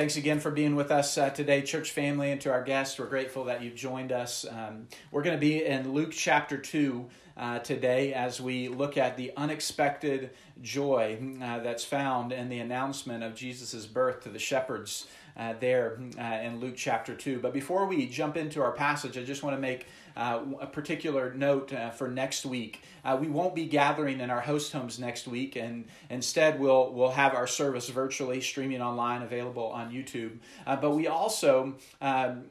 thanks again for being with us uh, today, church family, and to our guests. We're grateful that you've joined us. Um, we're going to be in Luke chapter 2 uh, today as we look at the unexpected joy uh, that's found in the announcement of Jesus' birth to the shepherds uh, there uh, in Luke chapter 2. But before we jump into our passage, I just want to make uh, a particular note uh, for next week. Uh, we won't be gathering in our host homes next week, and instead we'll we'll have our service virtually streaming online, available on YouTube. Uh, but we also um,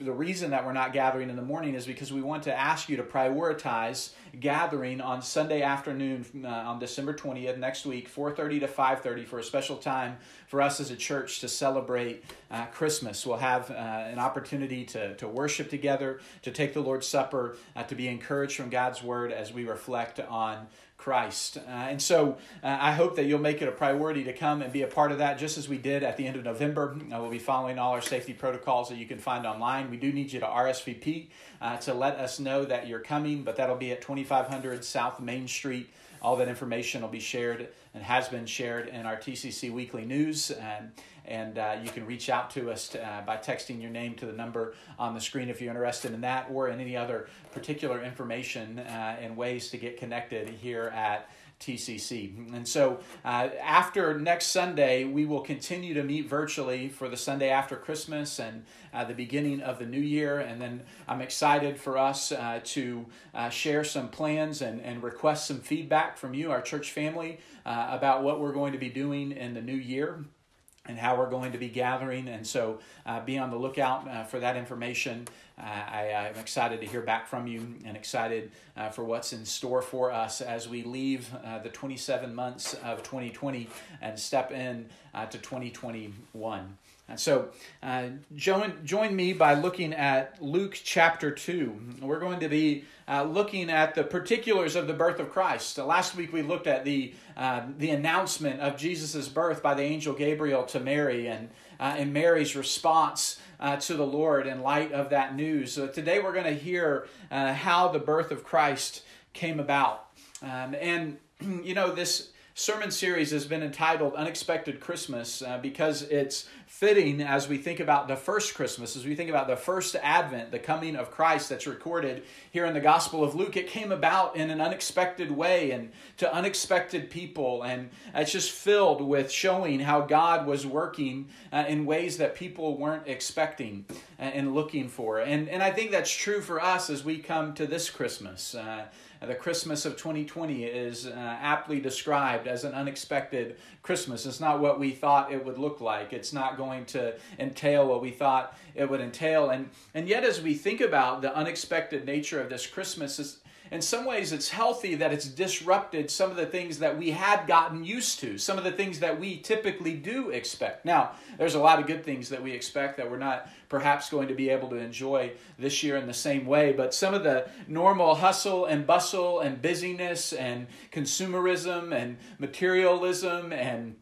the reason that we're not gathering in the morning is because we want to ask you to prioritize gathering on Sunday afternoon uh, on December 20th next week, 4:30 to 5:30 for a special time for us as a church to celebrate uh, Christmas. We'll have uh, an opportunity to, to worship together, to take the Lord's Supper, uh, to be encouraged from God's Word as we reflect on Christ. Uh, and so uh, I hope that you'll make it a priority to come and be a part of that, just as we did at the end of November. Uh, we'll be following all our safety protocols that you can find online. We do need you to RSVP uh, to let us know that you're coming, but that'll be at 2500 South Main Street. All that information will be shared and has been shared in our TCC Weekly News. And and uh, you can reach out to us to, uh, by texting your name to the number on the screen if you're interested in that or in any other particular information uh, and ways to get connected here at TCC. And so uh, after next Sunday, we will continue to meet virtually for the Sunday after Christmas and uh, the beginning of the new year. And then I'm excited for us uh, to uh, share some plans and, and request some feedback from you, our church family, uh, about what we're going to be doing in the new year and how we're going to be gathering. And so uh, be on the lookout uh, for that information. Uh, I, am excited to hear back from you and excited uh, for what's in store for us as we leave uh, the 27 months of 2020 and step in uh, to 2021. And so, uh, join, join me by looking at Luke chapter 2. We're going to be uh, looking at the particulars of the birth of Christ. Uh, last week we looked at the, uh, the announcement of Jesus' birth by the angel Gabriel to Mary and, uh, and Mary's response uh, to the Lord in light of that news. So today we're going to hear how the birth of Christ came about. Um, and, you know, this sermon series has been entitled Unexpected Christmas uh, because it's fitting as we think about the first Christmas, as we think about the first Advent, the coming of Christ that's recorded here in the Gospel of Luke. It came about in an unexpected way and to unexpected people, and it's just filled with showing how God was working uh, in ways that people weren't expecting uh, and looking for. And, and I think that's true for us as we come to this Christmas. Uh, the Christmas of 2020 is uh, aptly described as an unexpected Christmas. It's not what we thought it would look like. It's not going to entail what we thought it would entail. And, and yet, as we think about the unexpected nature of this Christmas, in some ways it's healthy that it's disrupted some of the things that we had gotten used to, some of the things that we typically do expect. Now, there's a lot of good things that we expect that we're not perhaps going to be able to enjoy this year in the same way, but some of the normal hustle and bustle and busyness and consumerism and materialism and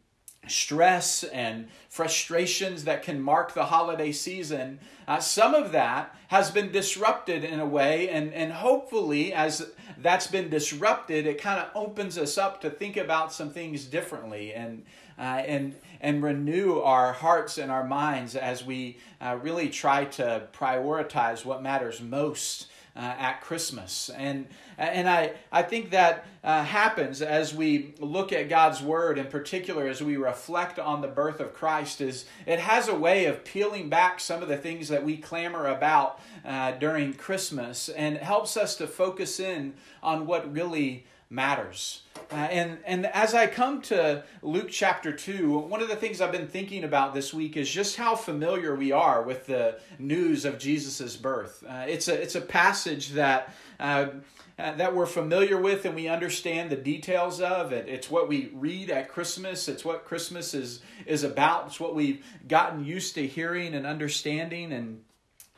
stress and frustrations that can mark the holiday season, uh, some of that has been disrupted in a way, and, and hopefully, as that's been disrupted, it kind of opens us up to think about some things differently and uh, and and renew our hearts and our minds as we uh, really try to prioritize what matters most uh, at Christmas. And, and I, I think that uh, happens as we look at God's Word, in particular as we reflect on the birth of Christ, is it has a way of peeling back some of the things that we clamor about uh, during Christmas and helps us to focus in on what really matters. Uh, and, and as I come to Luke chapter 2, one of the things I've been thinking about this week is just how familiar we are with the news of Jesus' birth. Uh, it's, a, it's a passage that, uh, uh, that we're familiar with and we understand the details of. It, it's what we read at Christmas, it's what Christmas is, is about, it's what we've gotten used to hearing and understanding. And,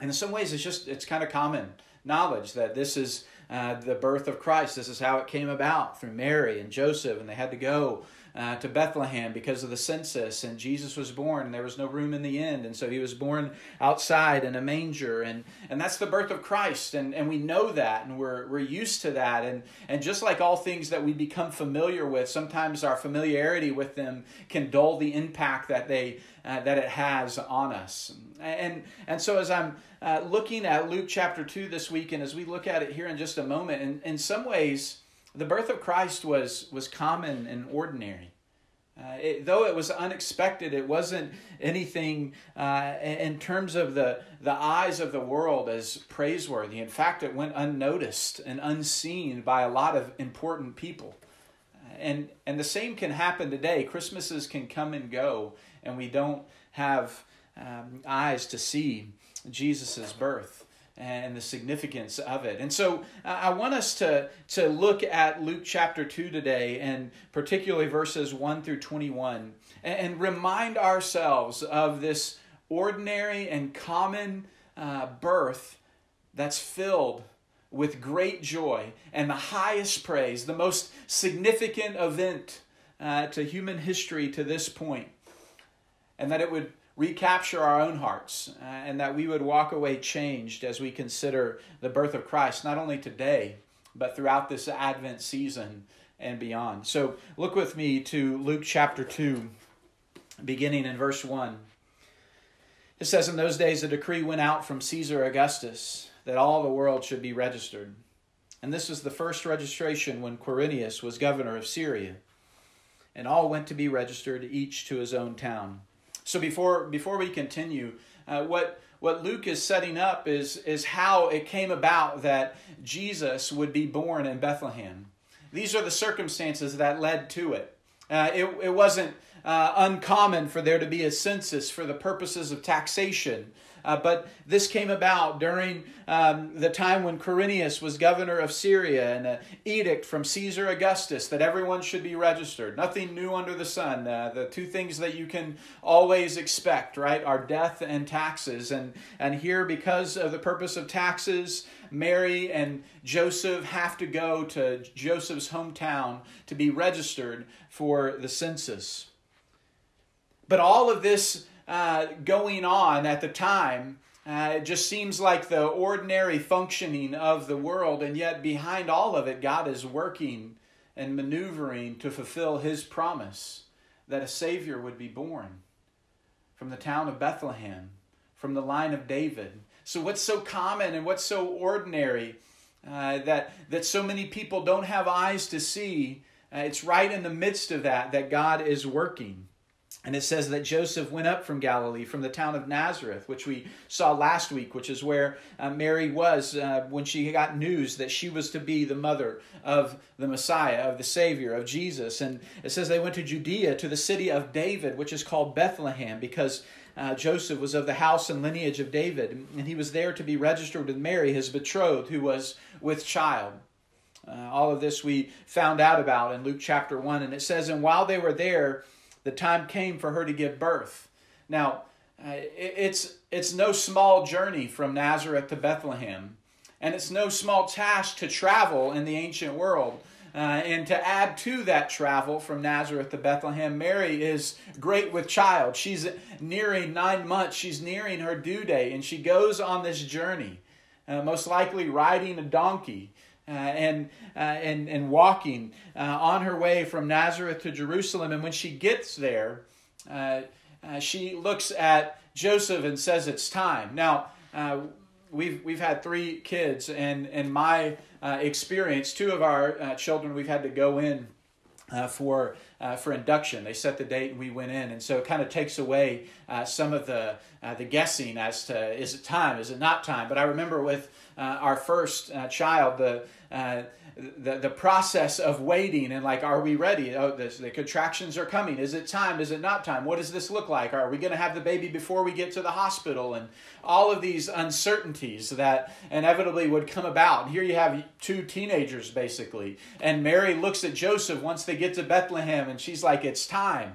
and in some ways, it's just it's kind of common knowledge that this is uh, the birth of Christ. This is how it came about through Mary and Joseph, and they had to go uh, to Bethlehem because of the census, and Jesus was born, and there was no room in the inn, and so he was born outside in a manger, and, and that's the birth of Christ, and, and we know that, and we're, we're used to that, and, and just like all things that we become familiar with, sometimes our familiarity with them can dull the impact that they uh, that it has on us. And, and so, as I'm uh, looking at Luke chapter 2 this week, and as we look at it here in just a moment, in, in some ways, the birth of Christ was, was common and ordinary. Uh, it, though it was unexpected, it wasn't anything uh, in terms of the, the eyes of the world as praiseworthy. In fact, it went unnoticed and unseen by a lot of important people. And, and the same can happen today. Christmases can come and go, and we don't have um, eyes to see Jesus' birth and the significance of it. And so uh, I want us to, to look at Luke chapter 2 today, and particularly verses 1 through 21, and, and remind ourselves of this ordinary and common uh, birth that's filled with great joy and the highest praise, the most significant event uh, to human history to this point, and that it would recapture our own hearts uh, and that we would walk away changed as we consider the birth of Christ, not only today, but throughout this Advent season and beyond. So look with me to Luke chapter 2, beginning in verse 1. It says, In those days a decree went out from Caesar Augustus that all the world should be registered. And this was the first registration when Quirinius was governor of Syria. And all went to be registered, each to his own town. So before before we continue, uh, what what Luke is setting up is is how it came about that Jesus would be born in Bethlehem. These are the circumstances that led to it. Uh, it, it wasn't uh, uncommon for there to be a census for the purposes of taxation. Uh, but this came about during um, the time when Quirinius was governor of Syria and an edict from Caesar Augustus that everyone should be registered. Nothing new under the sun. Uh, the two things that you can always expect, right, are death and taxes. And, and here, because of the purpose of taxes, Mary and Joseph have to go to Joseph's hometown to be registered for the census. But all of this uh, going on at the time. Uh, it just seems like the ordinary functioning of the world, and yet behind all of it, God is working and maneuvering to fulfill His promise that a Savior would be born from the town of Bethlehem, from the line of David. So, what's so common and what's so ordinary uh, that, that so many people don't have eyes to see? Uh, it's right in the midst of that that God is working. And it says that Joseph went up from Galilee, from the town of Nazareth, which we saw last week, which is where uh, Mary was uh, when she got news that she was to be the mother of the Messiah, of the Savior, of Jesus. And it says they went to Judea, to the city of David, which is called Bethlehem, because uh, Joseph was of the house and lineage of David. And he was there to be registered with Mary, his betrothed, who was with child. Uh, all of this we found out about in Luke chapter 1. And it says, And while they were there, the time came for her to give birth. Now, uh, it's, it's no small journey from Nazareth to Bethlehem, and it's no small task to travel in the ancient world. Uh, and to add to that travel from Nazareth to Bethlehem, Mary is great with child. She's nearing nine months. She's nearing her due date, and she goes on this journey, uh, most likely riding a donkey uh, and, uh, and, and walking uh, on her way from Nazareth to Jerusalem. And when she gets there, uh, uh, she looks at Joseph and says, It's time. Now, uh, we've, we've had three kids, and in my experience, two of our children we've had to go in uh, for uh, for induction. They set the date and we went in, and so it kind of takes away uh, some of the the guessing as to is it time, is it not time. But I remember with our first uh, child, the, uh, the the process of waiting and like, are we ready? Oh, this, the contractions are coming. Is it time? Is it not time? What does this look like? Are we going to have the baby before we get to the hospital? And all of these uncertainties that inevitably would come about. And here you have two teenagers basically, and Mary looks at Joseph once they get to Bethlehem, and she's like, it's time.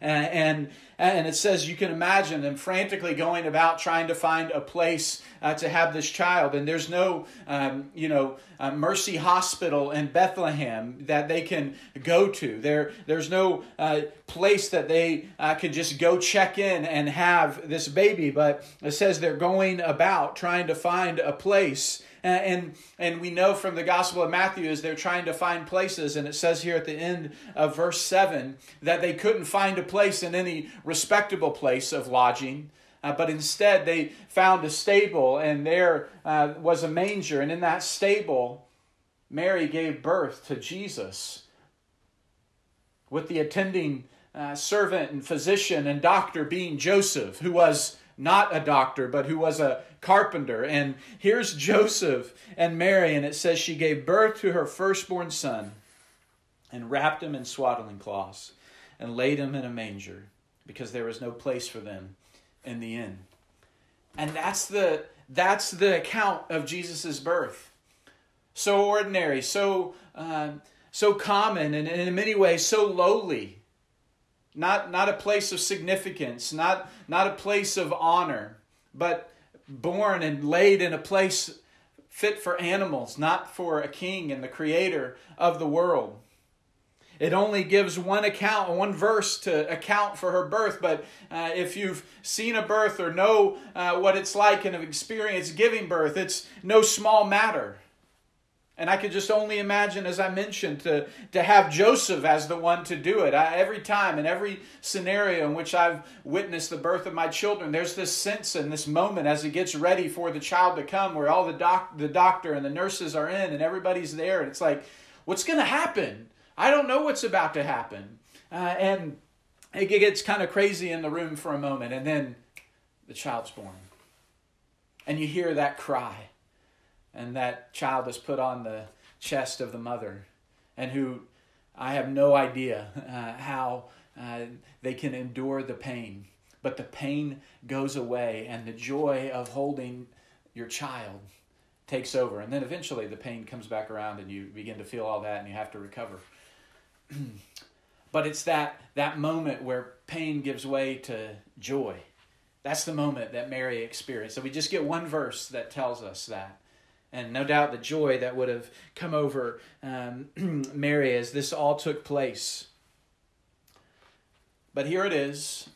And and it says you can imagine them frantically going about trying to find a place uh, to have this child. And there's no, um, you know, uh, Mercy Hospital in Bethlehem that they can go to. There, there's no uh, place that they uh, can just go check in and have this baby. But it says they're going about trying to find a place. And, and we know from the Gospel of Matthew is they're trying to find places, and it says here at the end of verse 7 that they couldn't find a place in any respectable place of lodging. Uh, but instead, they found a stable, and there uh, was a manger. And in that stable, Mary gave birth to Jesus with the attending uh, servant and physician and doctor being Joseph, who was not a doctor, but who was a carpenter. And here's Joseph and Mary, and it says she gave birth to her firstborn son and wrapped him in swaddling cloths and laid him in a manger because there was no place for them in the inn. And that's the that's the account of Jesus' birth. So ordinary, so uh, so common, and, in many ways so lowly. Not, not a place of significance, not, not a place of honor, but born and laid in a place fit for animals, not for a king and the creator of the world. It only gives one account, one verse to account for her birth. But uh, if you've seen a birth or know uh, what it's like and have experienced giving birth, it's no small matter. And I could just only imagine, as I mentioned, to, to have Joseph as the one to do it. I, every time, in every scenario in which I've witnessed the birth of my children, there's this sense and this moment as it gets ready for the child to come where all the, doc, the doctor and the nurses are in and everybody's there. And it's like, what's going to happen? I don't know what's about to happen. Uh, and it gets kind of crazy in the room for a moment, and then the child's born. And you hear that cry, and that child is put on the chest of the mother, and who I have no idea uh, how uh, they can endure the pain. But the pain goes away, and the joy of holding your child takes over. And then eventually the pain comes back around, and you begin to feel all that, and you have to recover. but it's that that moment where pain gives way to joy. That's the moment that Mary experienced. So we just get one verse that tells us that. And no doubt the joy that would have come over um, Mary as this all took place. But here it is,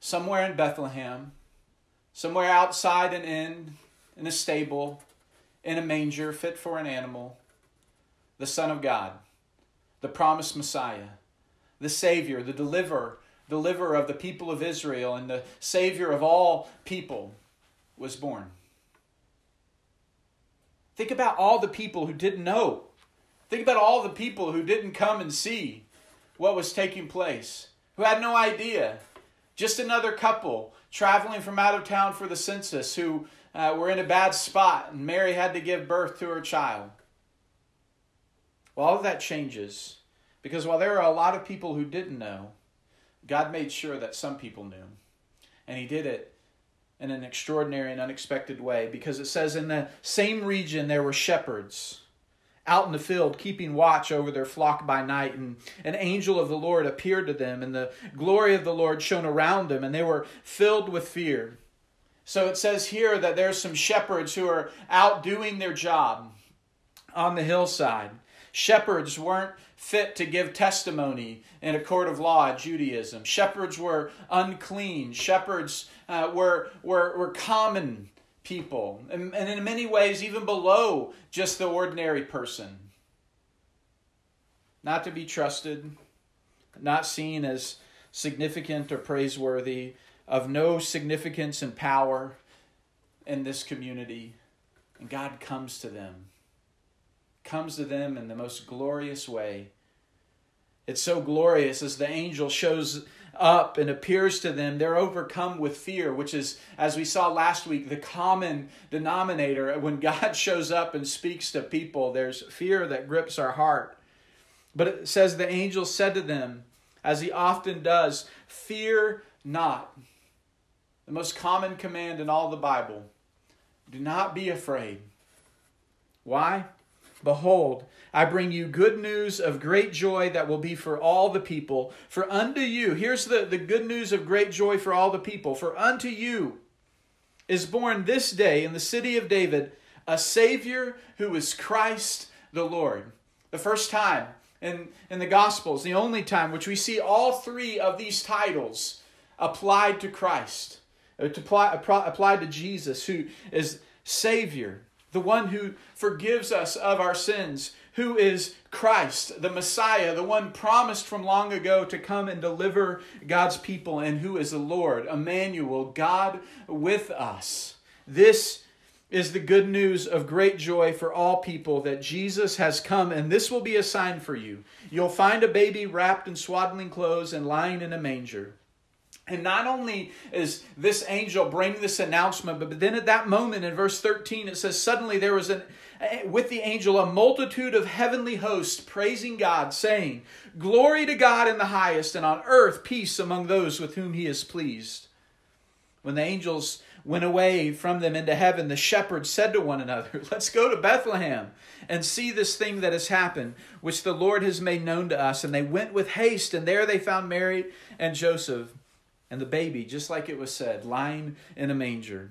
somewhere in Bethlehem, somewhere outside an inn, in a stable, in a manger fit for an animal, the Son of God the promised Messiah, the Savior, the deliverer, deliverer of the people of Israel, and the Savior of all people, was born. Think about all the people who didn't know. Think about all the people who didn't come and see what was taking place, who had no idea. Just another couple traveling from out of town for the census who uh, were in a bad spot, and Mary had to give birth to her child. Well, all of that changes because while there are a lot of people who didn't know, God made sure that some people knew. And He did it in an extraordinary and unexpected way because it says in the same region there were shepherds out in the field keeping watch over their flock by night and an angel of the lord appeared to them and the glory of the lord shone around them and they were filled with fear so it says here that there's some shepherds who are out doing their job on the hillside Shepherds weren't fit to give testimony in a court of law Judaism. Shepherds were unclean. Shepherds uh, were, were, were common people, and, and in many ways, even below just the ordinary person. Not to be trusted, not seen as significant or praiseworthy, of no significance and power in this community. And God comes to them comes to them in the most glorious way. It's so glorious as the angel shows up and appears to them, they're overcome with fear, which is, as we saw last week, the common denominator. When God shows up and speaks to people, there's fear that grips our heart. But it says the angel said to them, as he often does, Fear not. The most common command in all the Bible. Do not be afraid. Why? Behold, I bring you good news of great joy that will be for all the people. For unto you, here's the, the good news of great joy for all the people. For unto you is born this day in the city of David a Savior who is Christ the Lord. The first time in, in the Gospels, the only time which we see all three of these titles applied to Christ, uh, apply, applied to Jesus, who is Savior, the one who forgives us of our sins, who is Christ, the Messiah, the one promised from long ago to come and deliver God's people, and who is the Lord, Emmanuel, God with us. This is the good news of great joy for all people that Jesus has come, and this will be a sign for you. You'll find a baby wrapped in swaddling clothes and lying in a manger. And not only is this angel bringing this announcement, but then at that moment in verse 13 it says, Suddenly there was an, with the angel a multitude of heavenly hosts praising God, saying, Glory to God in the highest, and on earth peace among those with whom he is pleased. When the angels went away from them into heaven, the shepherds said to one another, Let's go to Bethlehem and see this thing that has happened, which the Lord has made known to us. And they went with haste, and there they found Mary and Joseph and the baby, just like it was said, lying in a manger.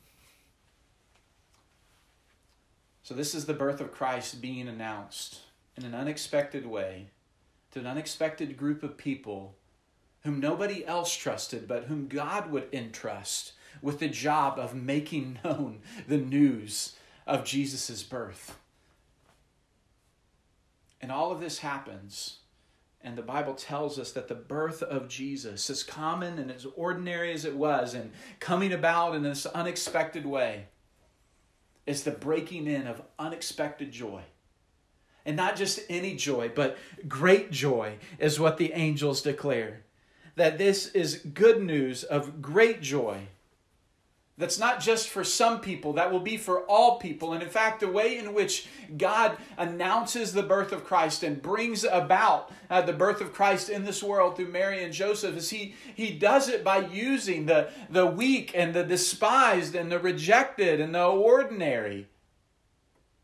So, this is the birth of Christ being announced in an unexpected way to an unexpected group of people whom nobody else trusted, but whom God would entrust with the job of making known the news of Jesus' birth. And all of this happens and the Bible tells us that the birth of Jesus, as common and as ordinary as it was, and coming about in this unexpected way, is the breaking in of unexpected joy. And not just any joy, but great joy is what the angels declare. That this is good news of great joy that's not just for some people, that will be for all people. And in fact, the way in which God announces the birth of Christ and brings about uh, the birth of Christ in this world through Mary and Joseph is he, he does it by using the, the weak and the despised and the rejected and the ordinary.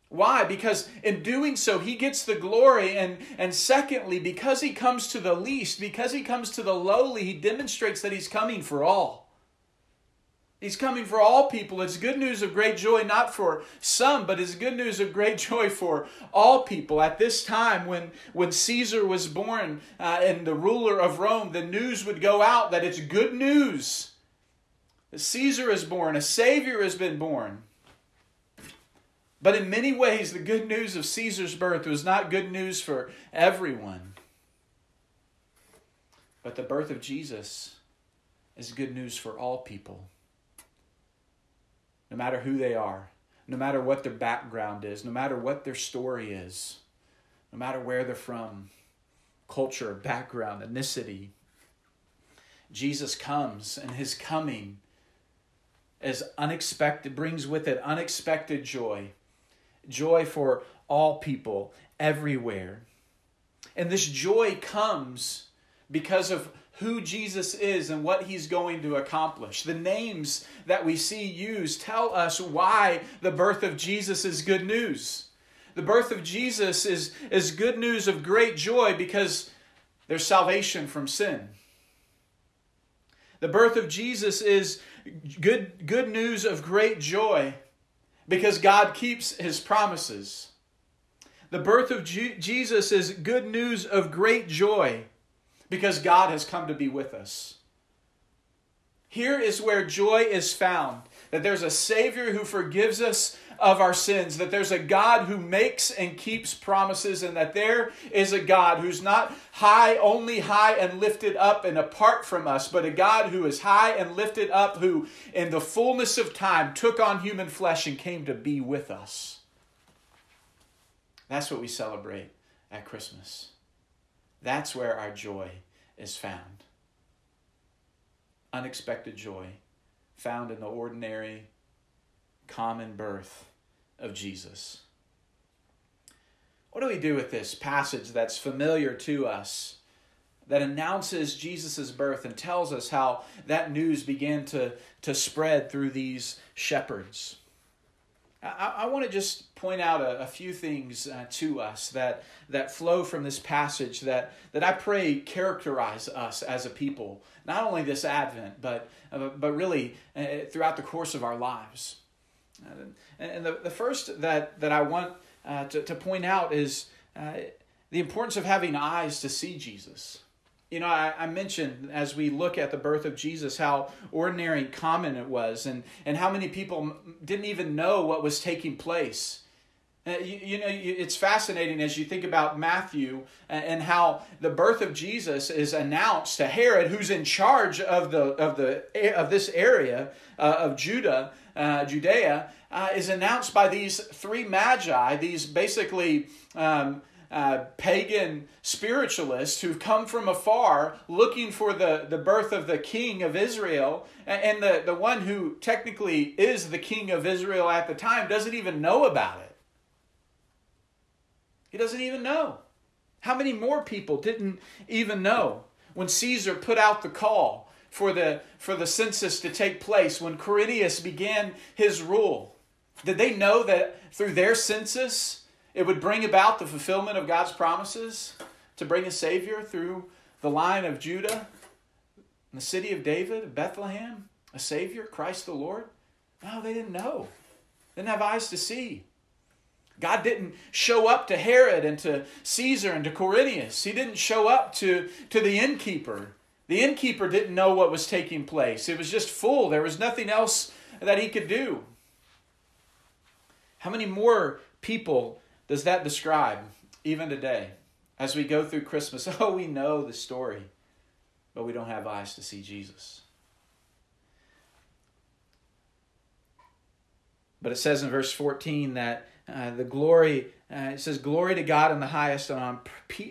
Why? Because in doing so, he gets the glory. And, and secondly, because he comes to the least, because he comes to the lowly, he demonstrates that he's coming for all. He's coming for all people. It's good news of great joy, not for some, but it's good news of great joy for all people. At this time, when, when Caesar was born uh, and the ruler of Rome, the news would go out that it's good news. Caesar is born, a Savior has been born. But in many ways, the good news of Caesar's birth was not good news for everyone. But the birth of Jesus is good news for all people no matter who they are, no matter what their background is, no matter what their story is, no matter where they're from, culture, background, ethnicity. Jesus comes, and his coming is unexpected, brings with it unexpected joy, joy for all people everywhere. And this joy comes because of who Jesus is and what he's going to accomplish. The names that we see used tell us why the birth of Jesus is good news. The birth of Jesus is, is good news of great joy because there's salvation from sin. The birth of Jesus is good, good news of great joy because God keeps his promises. The birth of Jesus is good news of great joy because God has come to be with us. Here is where joy is found that there's a Savior who forgives us of our sins, that there's a God who makes and keeps promises, and that there is a God who's not high, only high and lifted up and apart from us, but a God who is high and lifted up, who in the fullness of time took on human flesh and came to be with us. That's what we celebrate at Christmas. That's where our joy is found. Unexpected joy found in the ordinary, common birth of Jesus. What do we do with this passage that's familiar to us? that announces Jesus' birth and tells us how that news began to, to spread through these shepherds. I, I want to just point out a, a few things uh, to us that, that flow from this passage that, that I pray characterize us as a people, not only this Advent, but, uh, but really uh, throughout the course of our lives. and the, the first that, that I want uh, to, to point out is uh, the importance of having eyes to see Jesus. You know, I, I, mentioned as we look at the birth of Jesus how ordinary and common it was, and, and how many people didn't even know what was taking place. Uh, you, you, know, you, it's fascinating as you think about Matthew and, and, how the birth of Jesus is announced to Herod, who's in charge of the of the of this area uh, of Judah, uh, Judea, uh, is announced by these three magi, these basically. Um, uh, pagan spiritualists who've come from afar looking for the, the birth of the king of Israel. And the, the one who technically is the king of Israel at the time doesn't even know about it. He doesn't even know. How many more people didn't even know when Caesar put out the call for the, for the census to take place, when Quirinius began his rule? Did they know that through their census, it would bring about the fulfillment of God's promises to bring a Savior through the line of Judah, the city of David, Bethlehem, a Savior, Christ the Lord. No, they didn't know. They didn't have eyes to see. God didn't show up to Herod and to Caesar and to Quirinius. He didn't show up to, to the innkeeper. The innkeeper didn't know what was taking place. It was just full. There was nothing else that he could do. How many more people does that describe even today as we go through Christmas? Oh, we know the story, but we don't have eyes to see Jesus. But it says in verse 14 that uh, the glory, uh, it says, Glory to God in the highest, and on,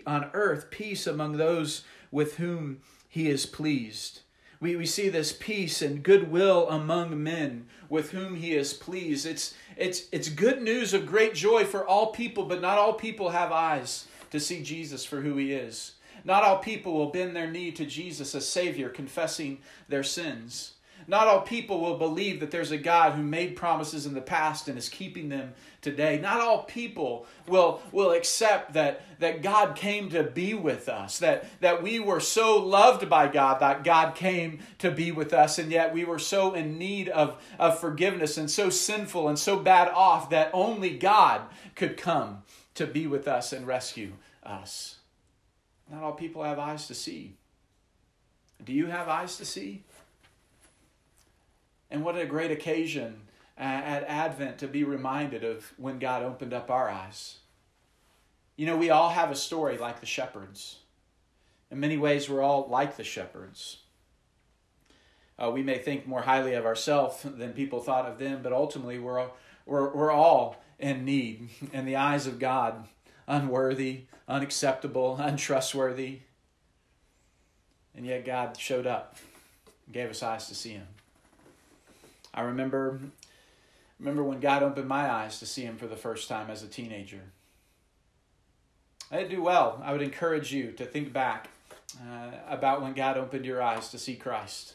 on earth peace among those with whom he is pleased. We, we see this peace and goodwill among men with whom he is pleased. It's, it's, it's good news of great joy for all people, but not all people have eyes to see Jesus for who he is. Not all people will bend their knee to Jesus as Savior, confessing their sins. Not all people will believe that there's a God who made promises in the past and is keeping them today. Not all people will, will accept that, that God came to be with us, that, that we were so loved by God that God came to be with us, and yet we were so in need of, of forgiveness and so sinful and so bad off that only God could come to be with us and rescue us. Not all people have eyes to see. Do you have eyes to see? And what a great occasion at Advent to be reminded of when God opened up our eyes. You know, we all have a story like the shepherds. In many ways, we're all like the shepherds. Uh, we may think more highly of ourselves than people thought of them, but ultimately, we're, all, we're, we're all in need in the eyes of God, unworthy, unacceptable, untrustworthy. And yet, God showed up, gave us eyes to see Him. I remember remember when God opened my eyes to see him for the first time as a teenager. I didn't do well. I would encourage you to think back uh, about when God opened your eyes to see Christ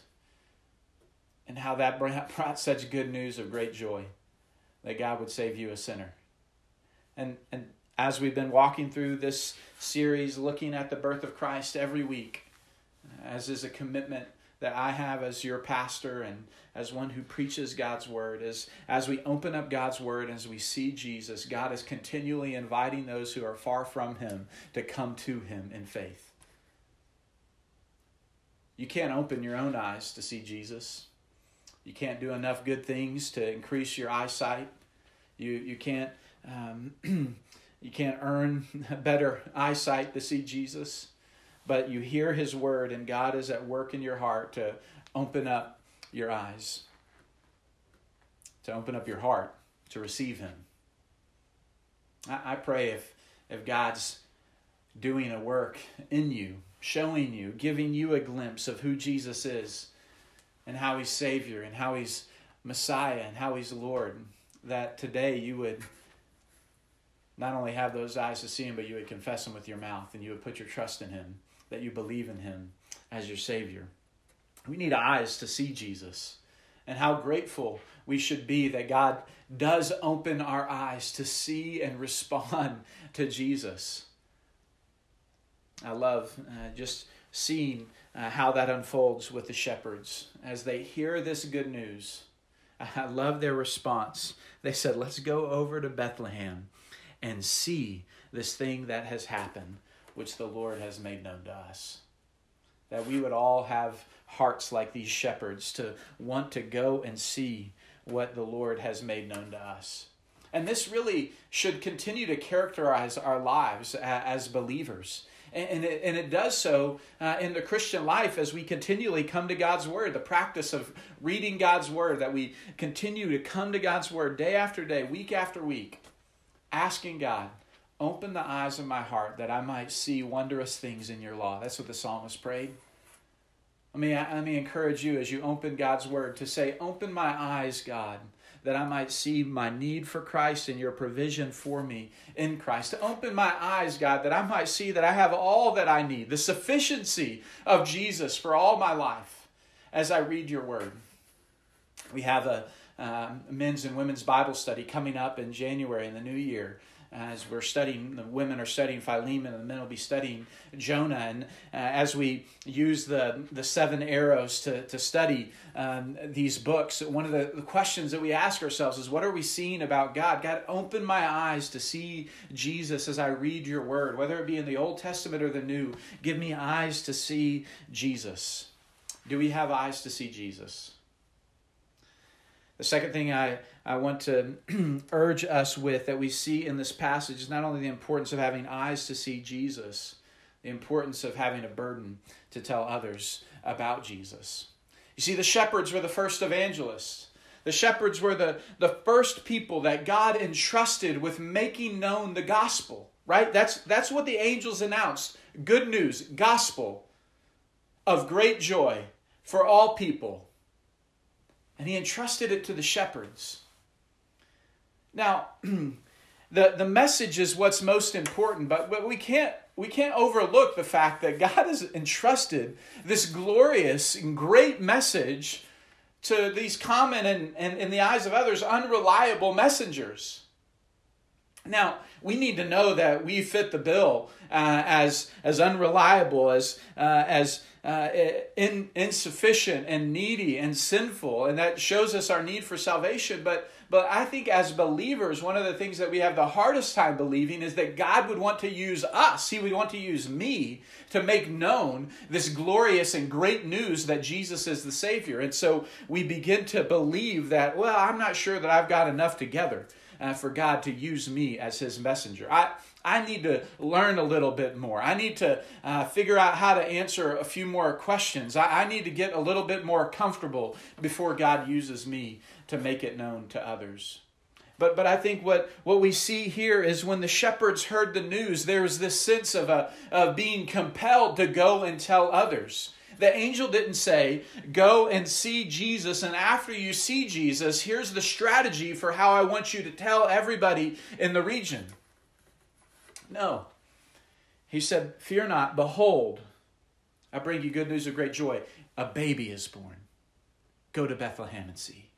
and how that brought such good news of great joy that God would save you a sinner. And, and as we've been walking through this series, looking at the birth of Christ every week, as is a commitment that I have as your pastor and as one who preaches God's word is as we open up God's word as we see Jesus, God is continually inviting those who are far from him to come to him in faith. You can't open your own eyes to see Jesus. You can't do enough good things to increase your eyesight. You you can't um, you can't earn better eyesight to see Jesus but you hear his word and God is at work in your heart to open up your eyes, to open up your heart to receive him. I, I pray if, if God's doing a work in you, showing you, giving you a glimpse of who Jesus is and how he's Savior and how he's Messiah and how he's Lord, that today you would not only have those eyes to see him, but you would confess him with your mouth and you would put your trust in him, that you believe in him as your Savior. We need eyes to see Jesus. And how grateful we should be that God does open our eyes to see and respond to Jesus. I love uh, just seeing uh, how that unfolds with the shepherds as they hear this good news. I love their response. They said, Let's go over to Bethlehem and see this thing that has happened, which the Lord has made known to us. That we would all have hearts like these shepherds to want to go and see what the Lord has made known to us. And this really should continue to characterize our lives as believers. And it, and it does so uh, in the Christian life as we continually come to God's Word, the practice of reading God's Word, that we continue to come to God's Word day after day, week after week, asking God, open the eyes of my heart that I might see wondrous things in your law. That's what the psalmist prayed. Let me, let me encourage you as you open God's Word to say, Open my eyes, God, that I might see my need for Christ and your provision for me in Christ. To open my eyes, God, that I might see that I have all that I need, the sufficiency of Jesus for all my life as I read your Word. We have a um, men's and women's Bible study coming up in January in the new year as we're studying, the women are studying Philemon, and the men will be studying Jonah. And uh, as we use the, the seven arrows to, to study um, these books, one of the, the questions that we ask ourselves is what are we seeing about God? God, open my eyes to see Jesus as I read your word, whether it be in the Old Testament or the New. Give me eyes to see Jesus. Do we have eyes to see Jesus? The second thing I, I want to urge us with that we see in this passage is not only the importance of having eyes to see Jesus, the importance of having a burden to tell others about Jesus. You see, the shepherds were the first evangelists. The shepherds were the, the first people that God entrusted with making known the gospel, right? That's, that's what the angels announced good news, gospel of great joy for all people and he entrusted it to the shepherds. Now, the, the message is what's most important, but, but we can't we can't overlook the fact that God has entrusted this glorious and great message to these common and, and in the eyes of others, unreliable messengers. Now, we need to know that we fit the bill uh, as, as unreliable, as, uh, as uh, in, insufficient and needy and sinful, and that shows us our need for salvation. But, but I think as believers, one of the things that we have the hardest time believing is that God would want to use us, He would want to use me to make known this glorious and great news that Jesus is the Savior. And so we begin to believe that, well, I'm not sure that I've got enough together uh, for God to use me as His messenger. I, I need to learn a little bit more. I need to uh, figure out how to answer a few more questions. I, I need to get a little bit more comfortable before God uses me to make it known to others. But, but I think what, what we see here is when the shepherds heard the news, there was this sense of, a, of being compelled to go and tell others. The angel didn't say, Go and see Jesus, and after you see Jesus, here's the strategy for how I want you to tell everybody in the region. No. He said, Fear not, behold, I bring you good news of great joy. A baby is born. Go to Bethlehem and see.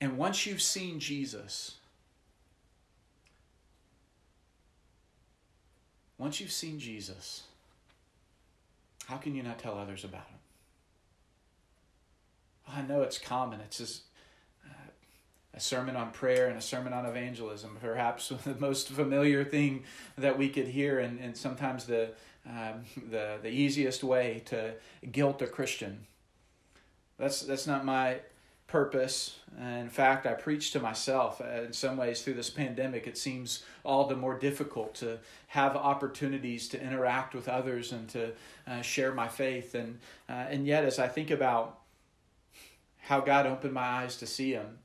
And once you've seen Jesus, once you've seen Jesus, how can you not tell others about him? I know it's common. It's just a sermon on prayer and a sermon on evangelism, perhaps the most familiar thing that we could hear, and, and sometimes the, um, the, the easiest way to guilt a Christian. That's, that's not my purpose. In fact, I preach to myself. In some ways, through this pandemic, it seems all the more difficult to have opportunities to interact with others and to uh, share my faith. And, uh, and yet, as I think about how God opened my eyes to see Him,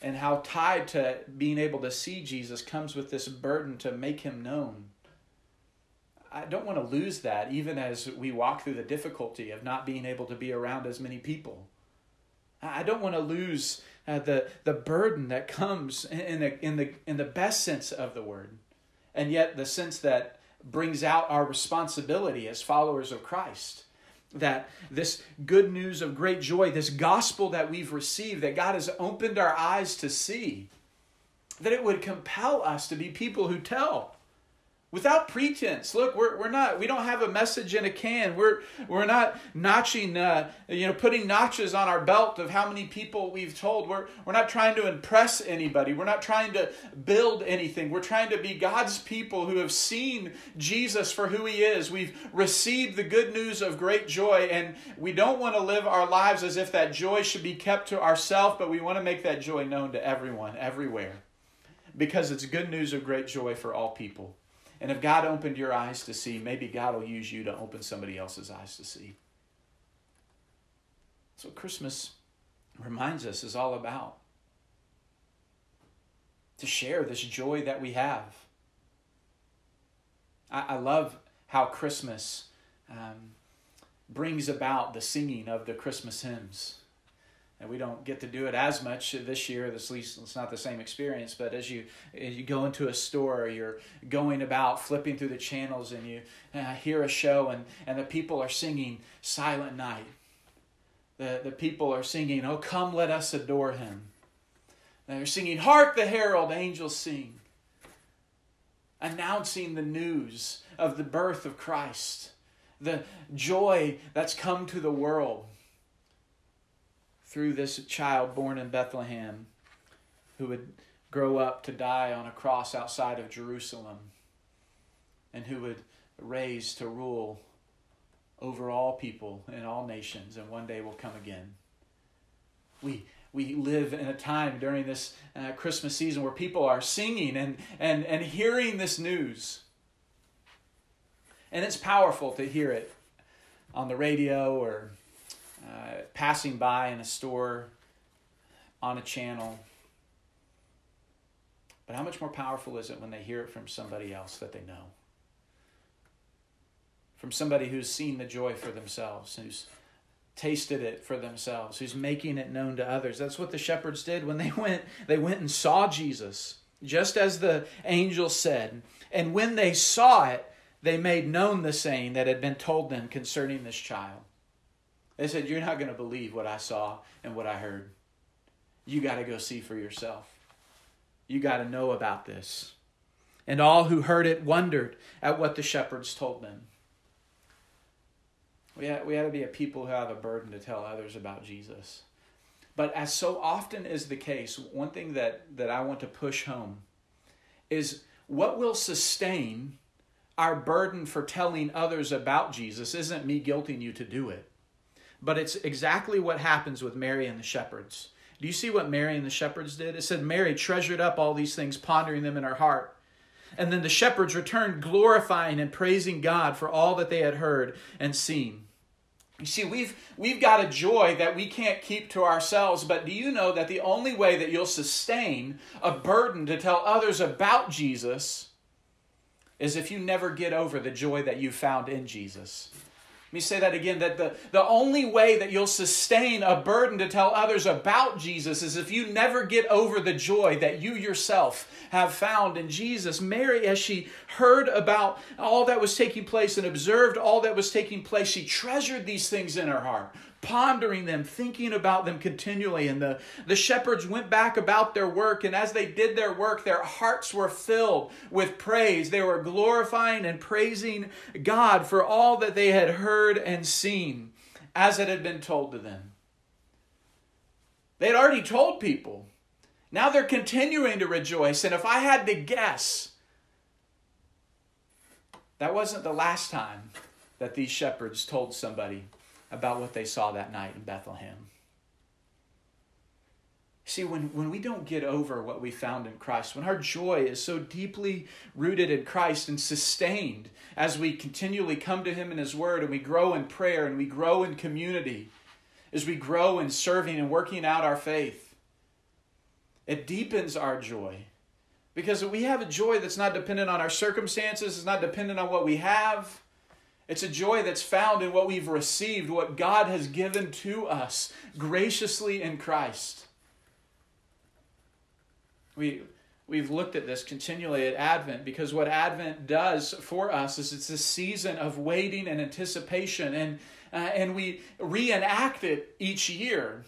and how tied to being able to see Jesus comes with this burden to make him known I don't want to lose that even as we walk through the difficulty of not being able to be around as many people. I don't want to lose uh, the, the burden that comes in the, in, the, in the best sense of the word, and yet the sense that brings out our responsibility as followers of Christ. That this good news of great joy, this gospel that we've received, that God has opened our eyes to see, that it would compel us to be people who tell without pretense. Look, we're, we're not, we don't have a message in a can. We're, we're not notching, uh, you know, putting notches on our belt of how many people we've told. We're, we're not trying to impress anybody. We're not trying to build anything. We're trying to be God's people who have seen Jesus for who he is. We've received the good news of great joy, and we don't want to live our lives as if that joy should be kept to ourselves, but we want to make that joy known to everyone, everywhere. Because it's good news of great joy for all people. And if God opened your eyes to see, maybe God will use you to open somebody else's eyes to see. That's what Christmas reminds us is all about. To share this joy that we have. I, I love how Christmas um, brings about the singing of the Christmas hymns and we don't get to do it as much this year. At least it's not the same experience. But as you as you go into a store, you're going about flipping through the channels, and you uh, hear a show, and and the people are singing "Silent Night." The the people are singing, "Oh come, let us adore Him." And they're singing, "Hark the herald angels sing," announcing the news of the birth of Christ, the joy that's come to the world through this child born in Bethlehem who would grow up to die on a cross outside of Jerusalem and who would raise to rule over all people and all nations and one day will come again. We we live in a time during this uh, Christmas season where people are singing and, and, and hearing this news. And it's powerful to hear it on the radio or uh, passing by in a store, on a channel. But how much more powerful is it when they hear it from somebody else that they know? From somebody who's seen the joy for themselves, who's tasted it for themselves, who's making it known to others. That's what the shepherds did when they went they went and saw Jesus, just as the angel said. And when they saw it, they made known the saying that had been told them concerning this child. They said, You're not going to believe what I saw and what I heard. You got to go see for yourself. You got to know about this. And all who heard it wondered at what the shepherds told them. We had, we had to be a people who have a burden to tell others about Jesus. But as so often is the case, one thing that, that I want to push home is what will sustain our burden for telling others about Jesus isn't me guilting you to do it. But it's exactly what happens with Mary and the shepherds. Do you see what Mary and the shepherds did? It said Mary treasured up all these things, pondering them in her heart. And then the shepherds returned, glorifying and praising God for all that they had heard and seen. You see, we've, we've got a joy that we can't keep to ourselves, but do you know that the only way that you'll sustain a burden to tell others about Jesus is if you never get over the joy that you found in Jesus? Let me say that again that the, the only way that you'll sustain a burden to tell others about Jesus is if you never get over the joy that you yourself have found in Jesus. Mary, as she heard about all that was taking place and observed all that was taking place, she treasured these things in her heart pondering them, thinking about them continually. And the, the shepherds went back about their work, and as they did their work, their hearts were filled with praise. They were glorifying and praising God for all that they had heard and seen as it had been told to them. They had already told people. Now they're continuing to rejoice. And if I had to guess, that wasn't the last time that these shepherds told somebody about what they saw that night in Bethlehem. See, when, when we don't get over what we found in Christ, when our joy is so deeply rooted in Christ and sustained as we continually come to Him in His Word and we grow in prayer and we grow in community, as we grow in serving and working out our faith, it deepens our joy Because we have a joy that's not dependent on our circumstances, it's not dependent on what we have. It's a joy that's found in what we've received, what God has given to us graciously in Christ. We, we've looked at this continually at Advent because what Advent does for us is it's a season of waiting and anticipation, and, uh, and we reenact it each year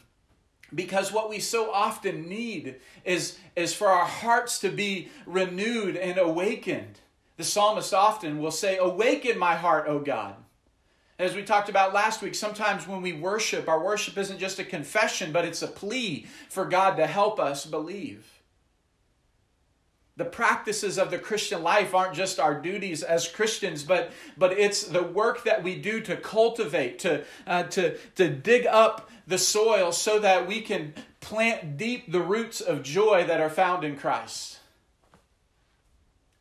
because what we so often need is, is for our hearts to be renewed and awakened. The psalmist often will say, Awaken my heart, O God. As we talked about last week, sometimes when we worship, our worship isn't just a confession, but it's a plea for God to help us believe. The practices of the Christian life aren't just our duties as Christians, but, but it's the work that we do to cultivate, to, uh, to, to dig up the soil so that we can plant deep the roots of joy that are found in Christ.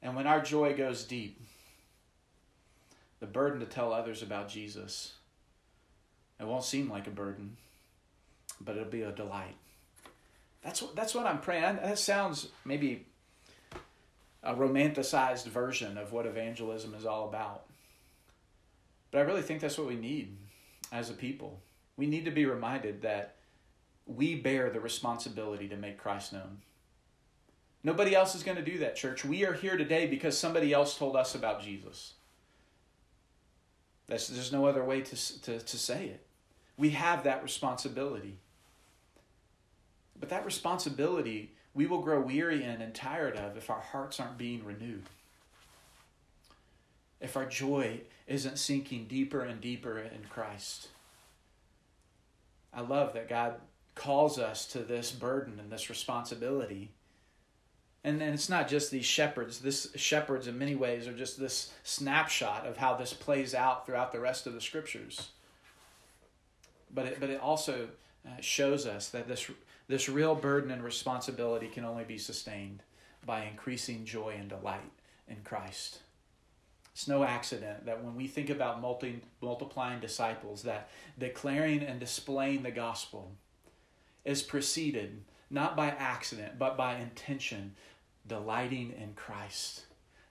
And when our joy goes deep, the burden to tell others about Jesus, it won't seem like a burden, but it'll be a delight. That's what, that's what I'm praying. That sounds maybe a romanticized version of what evangelism is all about. But I really think that's what we need as a people. We need to be reminded that we bear the responsibility to make Christ known. Nobody else is going to do that, church. We are here today because somebody else told us about Jesus. That's, there's no other way to, to, to say it. We have that responsibility. But that responsibility we will grow weary in and tired of if our hearts aren't being renewed. If our joy isn't sinking deeper and deeper in Christ. I love that God calls us to this burden and this responsibility. And then it's not just these shepherds. This shepherds, in many ways, are just this snapshot of how this plays out throughout the rest of the scriptures. But it, but it also uh, shows us that this this real burden and responsibility can only be sustained by increasing joy and delight in Christ. It's no accident that when we think about multi, multiplying disciples, that declaring and displaying the gospel is preceded not by accident, but by intention, delighting in Christ,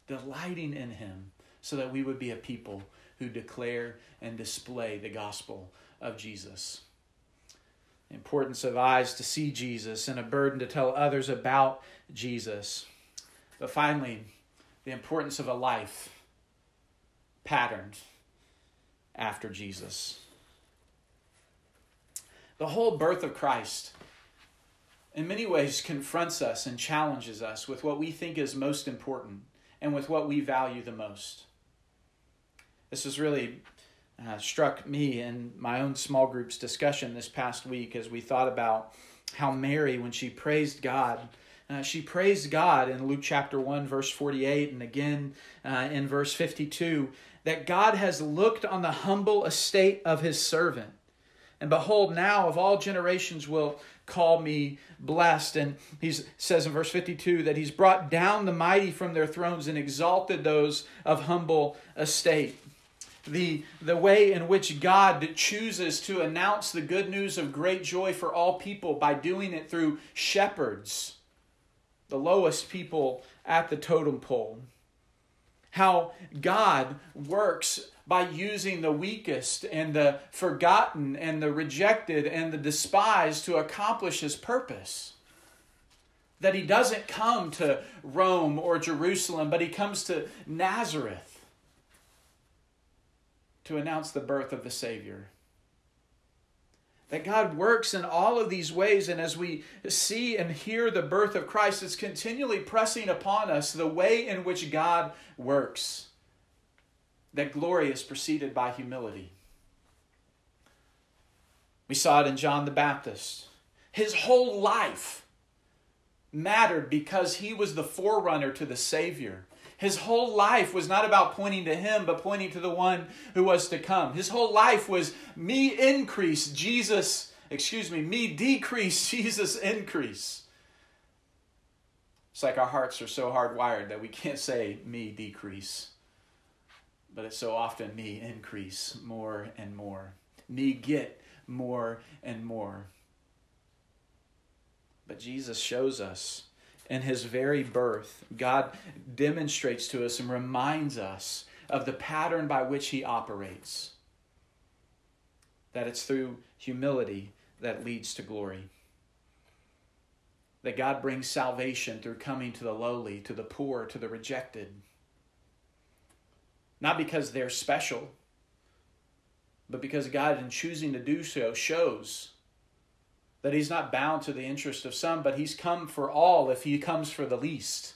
delighting in Him, so that we would be a people who declare and display the gospel of Jesus importance of eyes to see Jesus and a burden to tell others about Jesus. But finally, the importance of a life patterned after Jesus. The whole birth of Christ, in many ways, confronts us and challenges us with what we think is most important and with what we value the most. This has really uh, struck me in my own small groups discussion this past week as we thought about how Mary, when she praised God, uh, she praised God in Luke chapter 1, verse 48, and again uh, in verse 52, that God has looked on the humble estate of his servant. And behold, now of all generations will call me blessed. And he says in verse 52 that he's brought down the mighty from their thrones and exalted those of humble estate the, the way in which God chooses to announce the good news of great joy for all people by doing it through shepherds, the lowest people at the totem pole. How God works by using the weakest and the forgotten and the rejected and the despised to accomplish his purpose. That he doesn't come to Rome or Jerusalem, but he comes to Nazareth to announce the birth of the Savior. That God works in all of these ways, and as we see and hear the birth of Christ, it's continually pressing upon us the way in which God works. That glory is preceded by humility. We saw it in John the Baptist. His whole life mattered because he was the forerunner to the Savior. His whole life was not about pointing to him, but pointing to the one who was to come. His whole life was me increase, Jesus, excuse me, me decrease, Jesus increase. It's like our hearts are so hardwired that we can't say me decrease, but it's so often me increase more and more, me get more and more. But Jesus shows us in his very birth, God demonstrates to us and reminds us of the pattern by which he operates. That it's through humility that leads to glory. That God brings salvation through coming to the lowly, to the poor, to the rejected. Not because they're special, but because God, in choosing to do so, shows that He's not bound to the interest of some, but He's come for all if He comes for the least.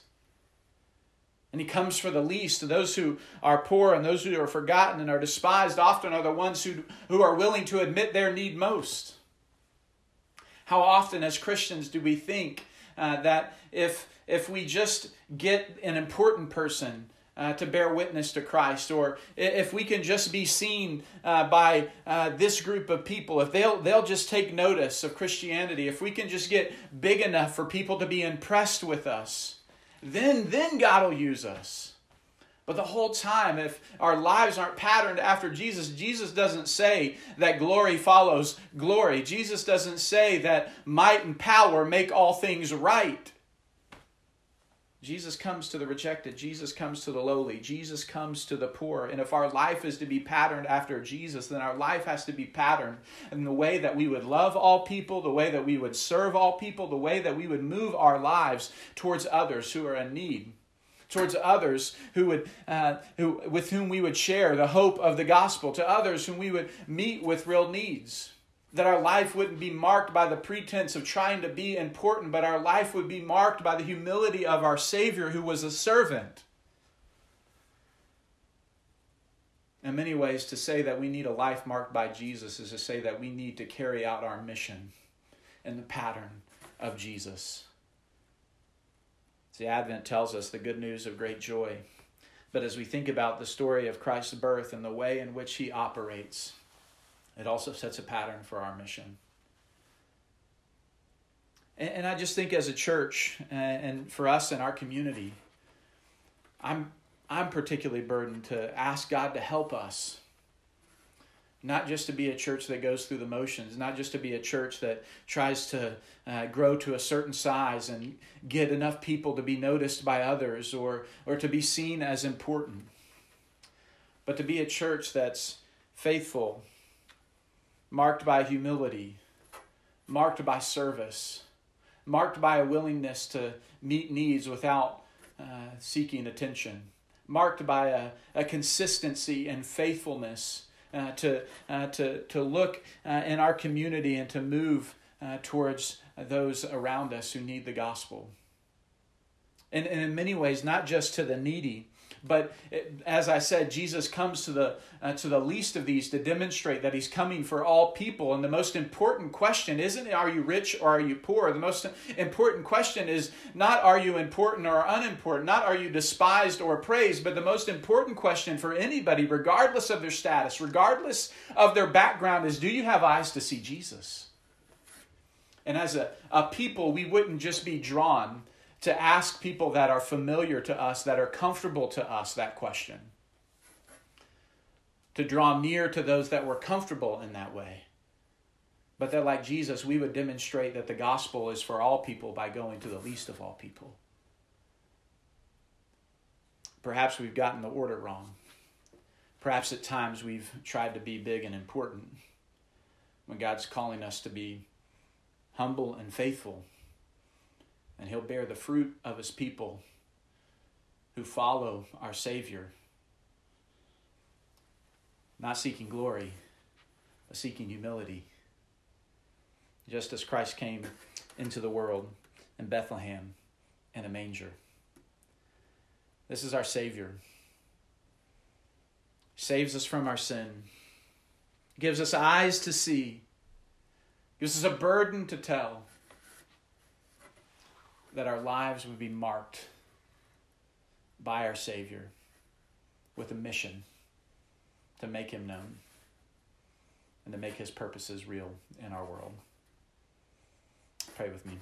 And He comes for the least. Those who are poor and those who are forgotten and are despised often are the ones who, who are willing to admit their need most. How often, as Christians, do we think uh, that if, if we just get an important person, uh, to bear witness to Christ, or if we can just be seen uh, by uh, this group of people, if they'll they'll just take notice of Christianity, if we can just get big enough for people to be impressed with us, then then God will use us. But the whole time, if our lives aren't patterned after Jesus, Jesus doesn't say that glory follows glory. Jesus doesn't say that might and power make all things right. Jesus comes to the rejected. Jesus comes to the lowly. Jesus comes to the poor. And if our life is to be patterned after Jesus, then our life has to be patterned in the way that we would love all people, the way that we would serve all people, the way that we would move our lives towards others who are in need towards others who would uh, who with whom we would share the hope of the gospel to others whom we would meet with real needs that our life wouldn't be marked by the pretense of trying to be important, but our life would be marked by the humility of our Savior who was a servant. In many ways, to say that we need a life marked by Jesus is to say that we need to carry out our mission in the pattern of Jesus. The Advent tells us the good news of great joy. But as we think about the story of Christ's birth and the way in which he operates, it also sets a pattern for our mission. And, and I just think as a church and, and for us in our community, I'm, I'm particularly burdened to ask God to help us not just to be a church that goes through the motions, not just to be a church that tries to uh, grow to a certain size and get enough people to be noticed by others or, or to be seen as important, but to be a church that's faithful marked by humility, marked by service, marked by a willingness to meet needs without uh, seeking attention, marked by a, a consistency and faithfulness uh, to, uh, to, to look uh, in our community and to move uh, towards those around us who need the gospel. And, and in many ways, not just to the needy, but as I said, Jesus comes to the uh, to the least of these to demonstrate that he's coming for all people. And the most important question isn't are you rich or are you poor? The most important question is not are you important or unimportant, not are you despised or praised, but the most important question for anybody, regardless of their status, regardless of their background, is do you have eyes to see Jesus? And as a, a people, we wouldn't just be drawn to ask people that are familiar to us, that are comfortable to us, that question. To draw near to those that were comfortable in that way. But that, like Jesus, we would demonstrate that the gospel is for all people by going to the least of all people. Perhaps we've gotten the order wrong. Perhaps at times we've tried to be big and important when God's calling us to be humble and faithful and he'll bear the fruit of his people who follow our Savior, not seeking glory, but seeking humility. Just as Christ came into the world in Bethlehem in a manger. This is our Savior. Saves us from our sin, gives us eyes to see, gives us a burden to tell that our lives would be marked by our Savior with a mission to make Him known and to make His purposes real in our world. Pray with me.